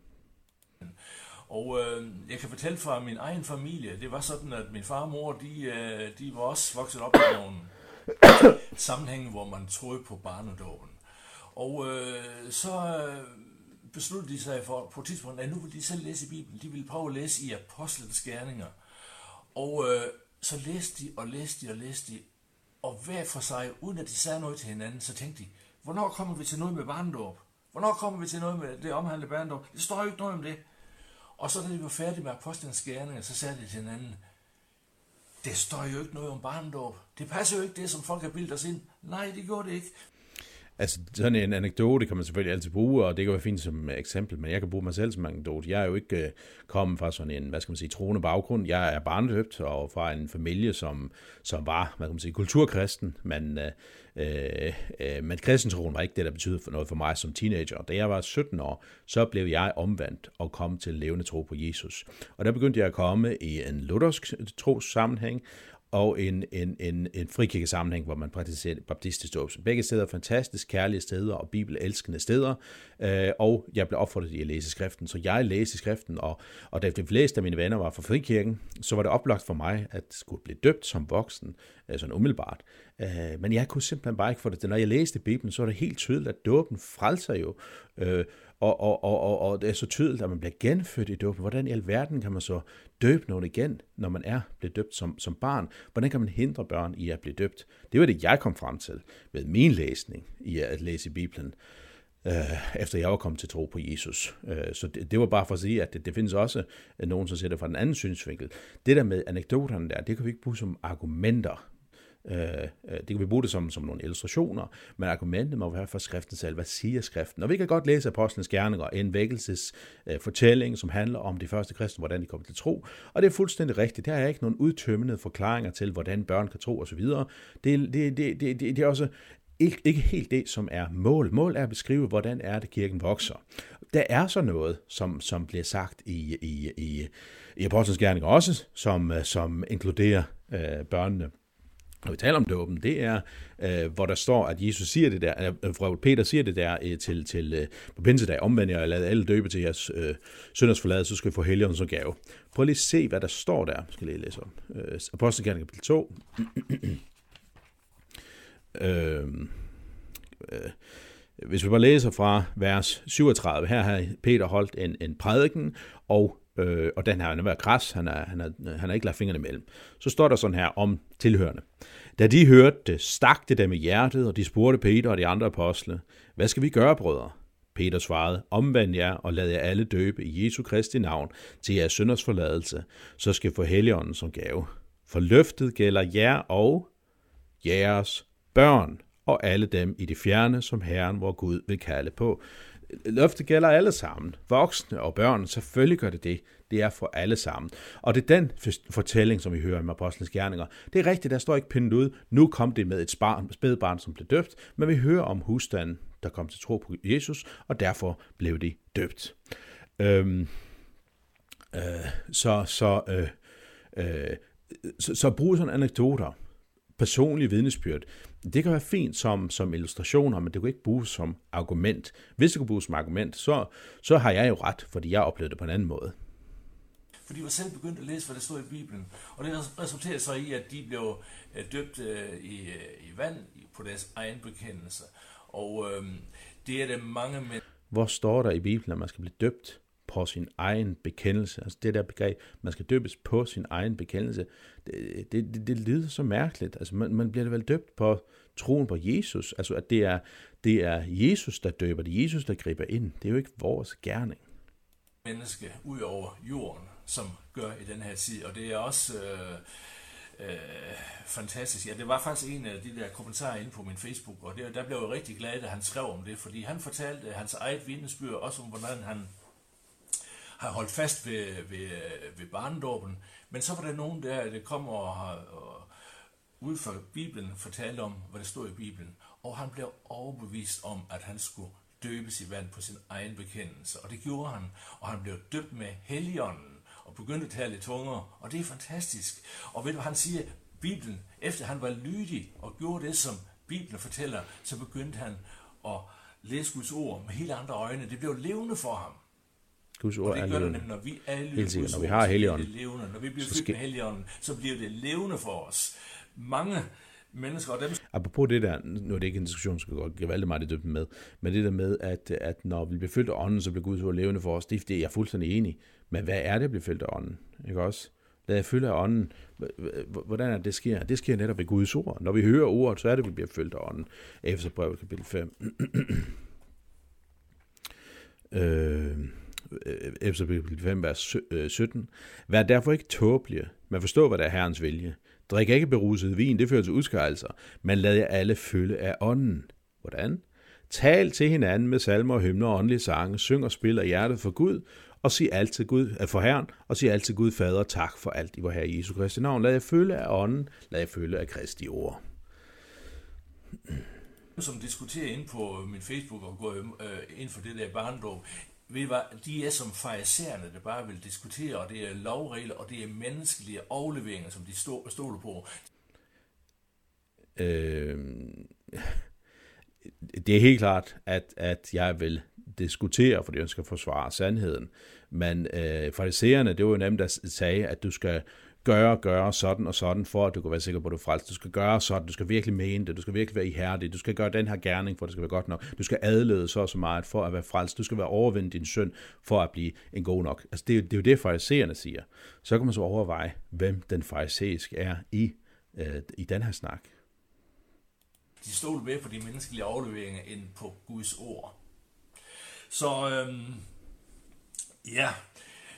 Og øh, jeg kan fortælle fra min egen familie, det var sådan, at min far og mor, de, øh, de var også vokset op i nogle sammenhænge, hvor man troede på barnedåben. Og øh, så øh, besluttede de sig for på et tidspunkt, at nu vil de selv læse i Bibelen. De ville prøve at læse i Apostlenes Gerninger. Og øh, så læste de og læste de og læste de, og hver for sig, uden at de sagde noget til hinanden, så tænkte de, hvornår kommer vi til noget med barndåb? Hvornår kommer vi til noget med det omhandlede barndåb? Det står jo ikke noget om det. Og så da de var færdige med apostlenes gerninger, så sagde de til hinanden, det står jo ikke noget om barndåb. Det passer jo ikke det, som folk har bildet os ind. Nej, det gjorde det ikke. Altså, sådan en anekdote kan man selvfølgelig altid bruge, og det kan være fint som eksempel, men jeg kan bruge mig selv som anekdote. Jeg er jo ikke øh, kommet fra sådan en, hvad skal man sige, troende baggrund. Jeg er barnedøbt og fra en familie, som, som var, hvad kan man sige, kulturkristen, men, øh, øh, øh men kristentroen var ikke det, der betød noget for mig som teenager. Da jeg var 17 år, så blev jeg omvendt og kom til levende tro på Jesus. Og der begyndte jeg at komme i en luthersk tros sammenhæng, og en, en, en, en frikirkesammenhæng, hvor man praktiserer baptistisk dåb. Begge steder er fantastisk kærlige steder og bibelelskende steder, øh, og jeg blev opfordret til at læse skriften, så jeg læste skriften, og, og da de fleste af mine venner var fra frikirken, så var det oplagt for mig at skulle blive døbt som voksen, øh, sådan umiddelbart. Øh, men jeg kunne simpelthen bare ikke få det. Når jeg læste Bibelen, så var det helt tydeligt, at dåben frelser jo, øh, og, og, og, og, og det er så tydeligt, at man bliver genfødt i dåben. Hvordan i alverden kan man så døbe nogen igen, når man er blevet døbt som, som barn? Hvordan kan man hindre børn i at blive døbt? Det var det, jeg kom frem til med min læsning i at læse Bibelen, øh, efter jeg var kommet til tro på Jesus. Øh, så det, det var bare for at sige, at det, det findes også nogen, som ser det fra den anden synsvinkel. Det der med anekdoterne der, det kan vi ikke bruge som argumenter Øh, øh, det kan vi bruge det som, som nogle illustrationer, men argumentet må være for skriften selv. Hvad siger skriften? Og vi kan godt læse Apostlenes Gerninger, en vækkelses øh, fortælling, som handler om de første kristne, hvordan de kom til tro. Og det er fuldstændig rigtigt. Der er ikke nogen udtømmende forklaringer til, hvordan børn kan tro osv. Det, det, det, det, det, det er også ikke, ikke helt det, som er mål. Mål er at beskrive, hvordan er det, kirken vokser. Der er så noget, som, som bliver sagt i, i, i, i Apostlenes Gerninger også, som, øh, som inkluderer øh, børnene. Når vi taler om dåben, det er, øh, hvor der står, at Jesus siger det der, øh, fra Peter siger det der øh, til, til øh, på pinsedag, omvend jer og lad alle døbe til jeres øh, sønders forlade, så skal I få helgen som gave. Prøv lige at se, hvad der står der. Jeg skal lige læse om. Øh, Apostelgærning kapitel 2. Øh, øh, øh, hvis vi bare læser fra vers 37, her har Peter holdt en, en prædiken, og øh, og den her, han har været græs, han har, han, har, han har ikke lagt fingrene imellem. Så står der sådan her om tilhørende. Da de hørte det, stak det dem i hjertet, og de spurgte Peter og de andre apostle, hvad skal vi gøre, brødre? Peter svarede, omvend jer og lad jer alle døbe i Jesu Kristi navn til jeres synders forladelse, så skal få helligånden som gave. For løftet gælder jer og jeres børn og alle dem i det fjerne, som Herren, vor Gud, vil kalde på løftet gælder alle sammen. Voksne og børn, selvfølgelig gør det det. Det er for alle sammen. Og det er den fortælling, som vi hører med Apostlenes Gerninger. Det er rigtigt, der står ikke pindet ud. Nu kom det med et barn, spædbarn, som blev døbt, men vi hører om husstanden, der kom til tro på Jesus, og derfor blev de døbt. Øhm, øh, så, så, øh, øh, så, så brug sådan anekdoter personlige vidnesbyrd, det kan være fint som, som illustrationer, men det kan ikke bruges som argument. Hvis det kan bruges som argument, så, så har jeg jo ret, fordi jeg oplevede det på en anden måde. For de var selv begyndt at læse, hvad der stod i Bibelen. Og det resulterede så i, at de blev øh, døbt øh, i, øh, i vand på deres egen bekendelse. Og øh, det er det mange mænd. Hvor står der i Bibelen, at man skal blive døbt på sin egen bekendelse. Altså det der begreb, man skal døbes på sin egen bekendelse, det, det, det, det lyder så mærkeligt. Altså man, man bliver vel døbt på troen på Jesus. Altså at det er, det er Jesus, der døber, det er Jesus, der griber ind. Det er jo ikke vores gerning. Menneske ud over jorden, som gør i den her tid, og det er også... Øh, øh, fantastisk. Ja, det var faktisk en af de der kommentarer inde på min Facebook, og det, der blev jeg rigtig glad, da han skrev om det, fordi han fortalte hans eget vidnesbyrd også om, hvordan han har holdt fast ved, ved, ved barndåben, men så var der nogen der, der kom og, og ud fra Bibelen fortalte om, hvad der stod i Bibelen, og han blev overbevist om, at han skulle døbes i vand på sin egen bekendelse. Og det gjorde han, og han blev døbt med Helligånden og begyndte at tale i tunger, og det er fantastisk. Og ved du, han siger, Bibelen, efter han var lydig og gjorde det, som Bibelen fortæller, så begyndte han at læse Guds ord med helt andre øjne. Det blev levende for ham. Guds ord og det er gør det nemlig, når vi er Helt sikkert, når vi har Helligånden, levende. Når vi bliver så fyldt med Helligånden, så bliver det levende for os. Mange mennesker, og dem Apropos det der, nu er det ikke en diskussion, skal give alt meget i dybden med, men det der med, at, at når vi bliver fyldt af ånden, så bliver Guds ord levende for os, det, det er jeg fuldstændig enig. Men hvad er det at blive fyldt af ånden? Ikke også? Lad jeg fylde af ånden. Hvordan er det, det sker? Det sker netop ved Guds ord. Når vi hører ordet, så er det, at vi bliver fyldt af ånden. Efterbrevet kapitel 5. øh, øh efter kapitel 5, vers 17. Øh, Vær derfor ikke tåbelige, men forstå, hvad der er Herrens vilje. Drik ikke beruset vin, det fører til udskejelser, men lad jer alle fylde af ånden. Hvordan? Tal til hinanden med salmer, hymner og åndelige sange, syng og spil af hjertet for Gud, og sig altid Gud, øh, for Herren, og sig altid Gud Fader tak for alt i vor Herre Jesu Kristi navn. Lad jer følge af ånden, lad jer følge af Kristi ord. som diskuterer ind på min Facebook og går øh, ind for det der barndom, ved hvad, de er som farisæerne, der bare vil diskutere, og det er lovregler, og det er menneskelige afleveringer, som de stå, stoler på. Øh, det er helt klart, at, at jeg vil diskutere, fordi jeg skal forsvare sandheden. Men øh, farisæerne, det var jo nemt der sagde, at du skal gøre, gøre sådan og sådan, for at du kan være sikker på, at du er frelst. Du skal gøre sådan, du skal virkelig mene det, du skal virkelig være ihærdig, du skal gøre den her gerning, for at det skal være godt nok. Du skal adlede så og så meget for at være frelst. Du skal være overvinde din synd for at blive en god nok. Altså det, er det er jo det, farisæerne siger. Så kan man så overveje, hvem den farisæiske er i, øh, i den her snak. De stod mere på de menneskelige afleveringer end på Guds ord. Så øhm, ja,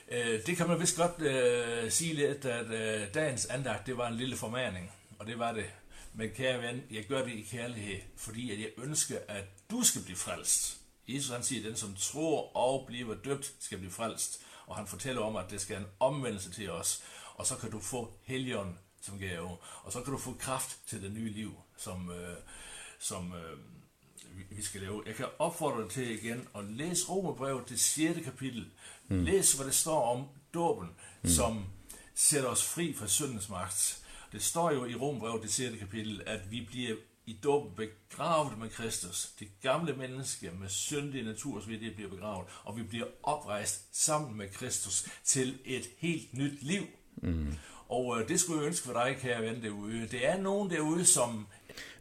øh, det kan man vist godt øh, sige lidt, at øh, dagens andagt, det var en lille formaning, og det var det. Men kære ven, jeg gør det i kærlighed, fordi at jeg ønsker, at du skal blive frelst. Jesus han siger, at den som tror og bliver døbt, skal blive frelst. Og han fortæller om, at det skal en omvendelse til os. Og så kan du få helion som gave. Og så kan du få kraft til det nye liv, som, øh, som øh, vi- skal lave. Jeg kan opfordre dig til igen at læse Romerbrevet, det 6. kapitel. Mm. Læs, hvad det står om dåben, mm. som sætter os fri fra syndens magt. Det står jo i Romerbrevet, det 6. kapitel, at vi bliver i dåben begravet med Kristus. Det gamle menneske med syndig natur, så det bliver begravet. Og vi bliver oprejst sammen med Kristus til et helt nyt liv. Mm. Og øh, det skulle jeg ønske for dig, kære ven derude. Det er nogen derude, som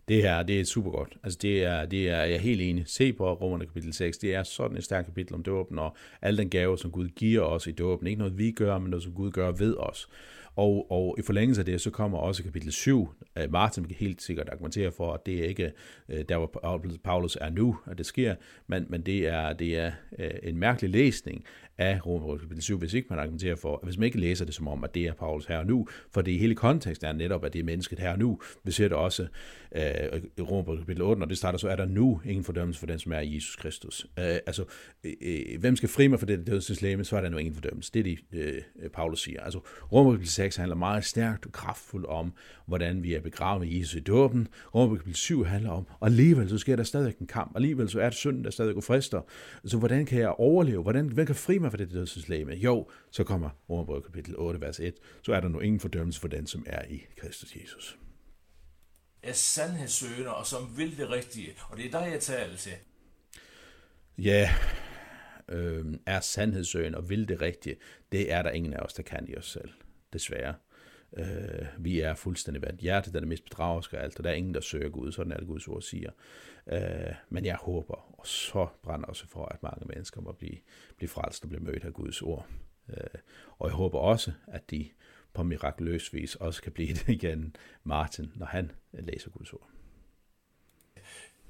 det her, det er super godt. Altså det er, det er, jeg er helt enig. Se på Romerne kapitel 6. Det er sådan et stærkt kapitel om dåben, og al den gave, som Gud giver os i dåben. Ikke noget, vi gør, men noget, som Gud gør ved os. Og, og i forlængelse af det, så kommer også kapitel 7. Øh, Martin kan helt sikkert argumentere for, at det er ikke øh, der, hvor Paulus er nu, at det sker, men, men det er, det er øh, en mærkelig læsning af Romerbrevet kapitel 7, hvis ikke man argumenterer for, hvis man ikke læser det som om, at det er Paulus her og nu, for det hele konteksten er netop, at det er mennesket her og nu. Vi ser det også øh, i Romer kapitel 8, når det starter, så er der nu ingen fordømmelse for den, som er i Jesus Kristus. Øh, altså, øh, øh hvem skal fri mig for det dødslæme, så er der nu ingen fordømmelse. Det er det, øh, Paulus siger. Altså, Romer kapitel 6 handler meget stærkt og kraftfuldt om, hvordan vi er begravet med Jesus i dåben. Romer kapitel 7 handler om, og alligevel så sker der stadig en kamp. Alligevel så er det synden, der stadig går frister. Så hvordan kan jeg overleve? Hvordan, hvem kan fri mig for det dødslæme? Jo, så kommer Romer kapitel 8, vers 1. Så er der nu ingen fordømmelse for den, som er i Kristus Jesus er sandhedssøgende og som vil det rigtige. Og det er dig, jeg taler til. Ja, øh, er sandhedssøgende og vil det rigtige, det er der ingen af os, der kan i os selv, desværre. Øh, vi er fuldstændig vandt. Hjertet er det mest bedragerske af alt, og der er ingen, der søger Gud, sådan er det Guds ord siger. Øh, men jeg håber, og så brænder også for, at mange mennesker må blive, blive frelst og blive mødt af Guds ord. Øh, og jeg håber også, at de på mirakuløs vis også kan blive det igen, Martin, når han læser Guds ord.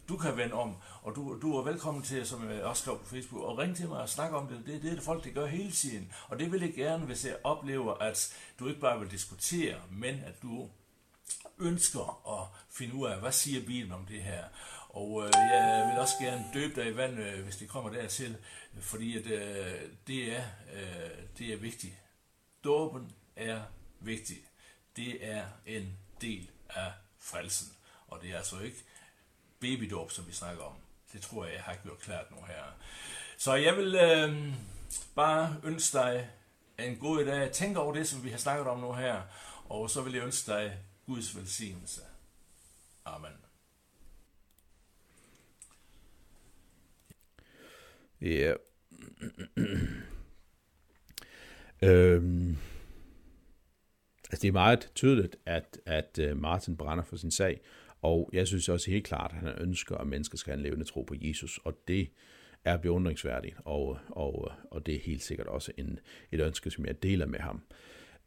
du kan vende om, og du, du er velkommen til, som jeg også skrev på Facebook, og ringe til mig og snakke om det. Det, det er det folk, det gør hele tiden. Og det vil jeg gerne, hvis jeg oplever, at du ikke bare vil diskutere, men at du ønsker at finde ud af, hvad siger Bibelen om det her. Og øh, jeg vil også gerne døbe dig i vand, øh, hvis det kommer dertil, fordi at, øh, det, er, øh, det er vigtigt. Dåben er vigtig. Det er en del af frelsen. Og det er altså ikke babydåb, som vi snakker om. Det tror jeg, jeg har gjort klart nu her. Så jeg vil øh, bare ønske dig en god dag. Tænk over det, som vi har snakket om nu her. Og så vil jeg ønske dig Guds velsignelse. Amen. Ja. øhm. Altså, det er meget tydeligt, at, at øh, Martin brænder for sin sag, og jeg synes også helt klart, at han ønsker, at mennesker skal have en levende tro på Jesus, og det er beundringsværdigt, og, og, og det er helt sikkert også en, et ønske, som jeg deler med ham.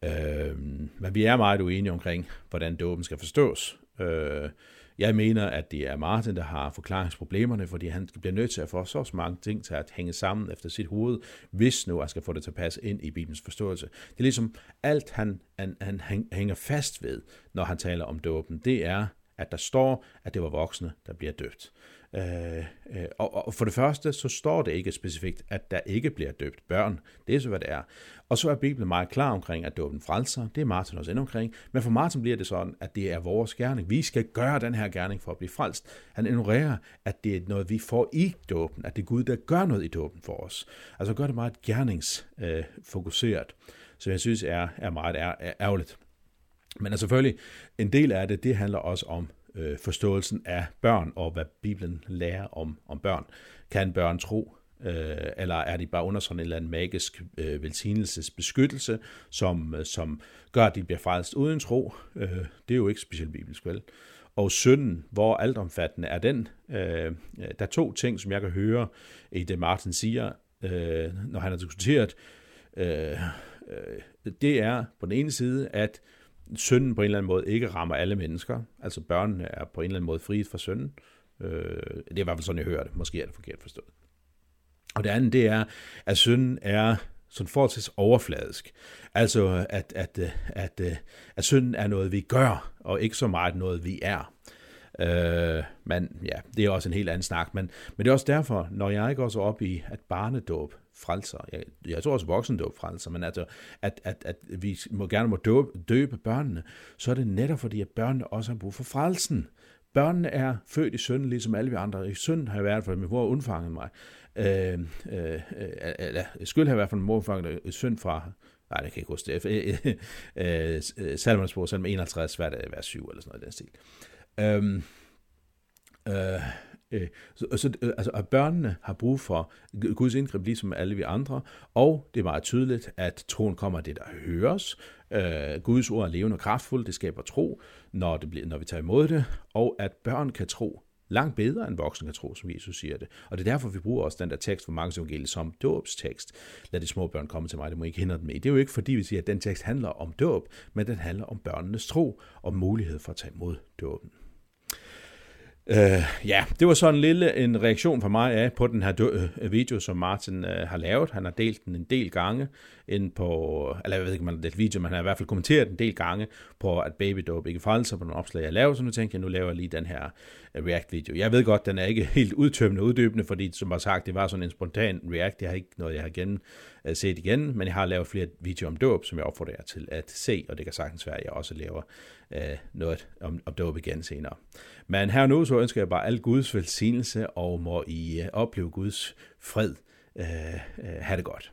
Øh, men vi er meget uenige omkring, hvordan dåben skal forstås. Øh, jeg mener, at det er Martin, der har forklaringsproblemerne, fordi han bliver nødt til at få så mange ting til at hænge sammen efter sit hoved, hvis nu jeg skal få det til at passe ind i Bibelens forståelse. Det er ligesom alt, han, han, han hænger fast ved, når han taler om dåben, det er, at der står, at det var voksne, der bliver døbt. Øh, øh, og, og for det første, så står det ikke specifikt, at der ikke bliver døbt børn. Det er så, hvad det er. Og så er Bibelen meget klar omkring, at dåben frelser. Det er Martin også endnu omkring. Men for Martin bliver det sådan, at det er vores gerning. Vi skal gøre den her gerning for at blive frelst. Han ignorerer, at det er noget, vi får i dåben. At det er Gud, der gør noget i dåben for os. Altså gør det meget gerningsfokuseret. Øh, så jeg synes er, er meget ærgerligt. Men altså selvfølgelig, en del af det, det handler også om øh, forståelsen af børn og hvad Bibelen lærer om, om børn. Kan børn tro, øh, eller er de bare under sådan en eller anden magisk øh, velsignelsesbeskyttelse, som, øh, som gør, at de bliver frelst uden tro? Øh, det er jo ikke specielt bibelsk, vel? Og synden, hvor altomfattende er den? Øh, der er to ting, som jeg kan høre i det, Martin siger, øh, når han har diskuteret. Øh, øh, det er på den ene side, at synden på en eller anden måde ikke rammer alle mennesker. Altså børnene er på en eller anden måde fri fra synden. Øh, det er i hvert fald sådan, jeg hører det. Måske er det forkert forstået. Og det andet, det er, at synden er sådan forholdsvis overfladisk. Altså, at, at, at, at, at synden er noget, vi gør, og ikke så meget noget, vi er. Øh, men ja, det er også en helt anden snak. Men, men det er også derfor, når jeg går så op i, at barnedåb frelser. Jeg, jeg tror også voksendåb frelser, men altså, at, at, at vi må gerne må døbe, døbe børnene, så er det netop fordi, at børnene også har brug for frelsen. Børnene er født i synden, ligesom alle vi andre. I synden har jeg været, for min mor undfanget mig. Øh, øh, øh, eller, skyld har jeg været, for min mor undfanget synd fra Nej, det kan jeg ikke huske det. Øh, øh Salmons bog, salm 51, hvad er det, vers 7 eller sådan noget i den stil. Øhm, øh, Øh, så, så, øh, altså, at børnene har brug for Guds indgreb, ligesom alle vi andre, og det er meget tydeligt, at troen kommer af det, der høres. Øh, Guds ord er levende og kraftfuldt, det skaber tro, når, det bliver, når vi tager imod det, og at børn kan tro langt bedre end voksne kan tro, som Jesus siger det. Og det er derfor, vi bruger også den der tekst fra Markus evangeliet som dåbstekst. Lad de små børn komme til mig, det må ikke hindre dem i. Det er jo ikke fordi, vi siger, at den tekst handler om dåb, men den handler om børnenes tro og mulighed for at tage imod dåben. Øh, ja, det var sådan en lille en reaktion fra mig af på den her øh, video, som Martin øh, har lavet. Han har delt den en del gange ind på, eller jeg ved ikke, om han har delt video, men han har i hvert fald kommenteret en del gange på, at Baby Dope ikke falder sig på nogle opslag, jeg laver, så nu tænker jeg, nu laver jeg lige den her øh, React-video. Jeg ved godt, den er ikke helt udtømmende uddybende, fordi som jeg sagt, det var sådan en spontan React. Jeg har ikke noget, jeg har igen, øh, set igen, men jeg har lavet flere videoer om dåb, som jeg opfordrer jer til at se, og det kan sagtens være, at jeg også laver øh, noget om, om dåb igen senere. Men her nu, så ønsker jeg bare al Guds velsignelse, og må I øh, opleve Guds fred. Uh, uh, ha' det godt.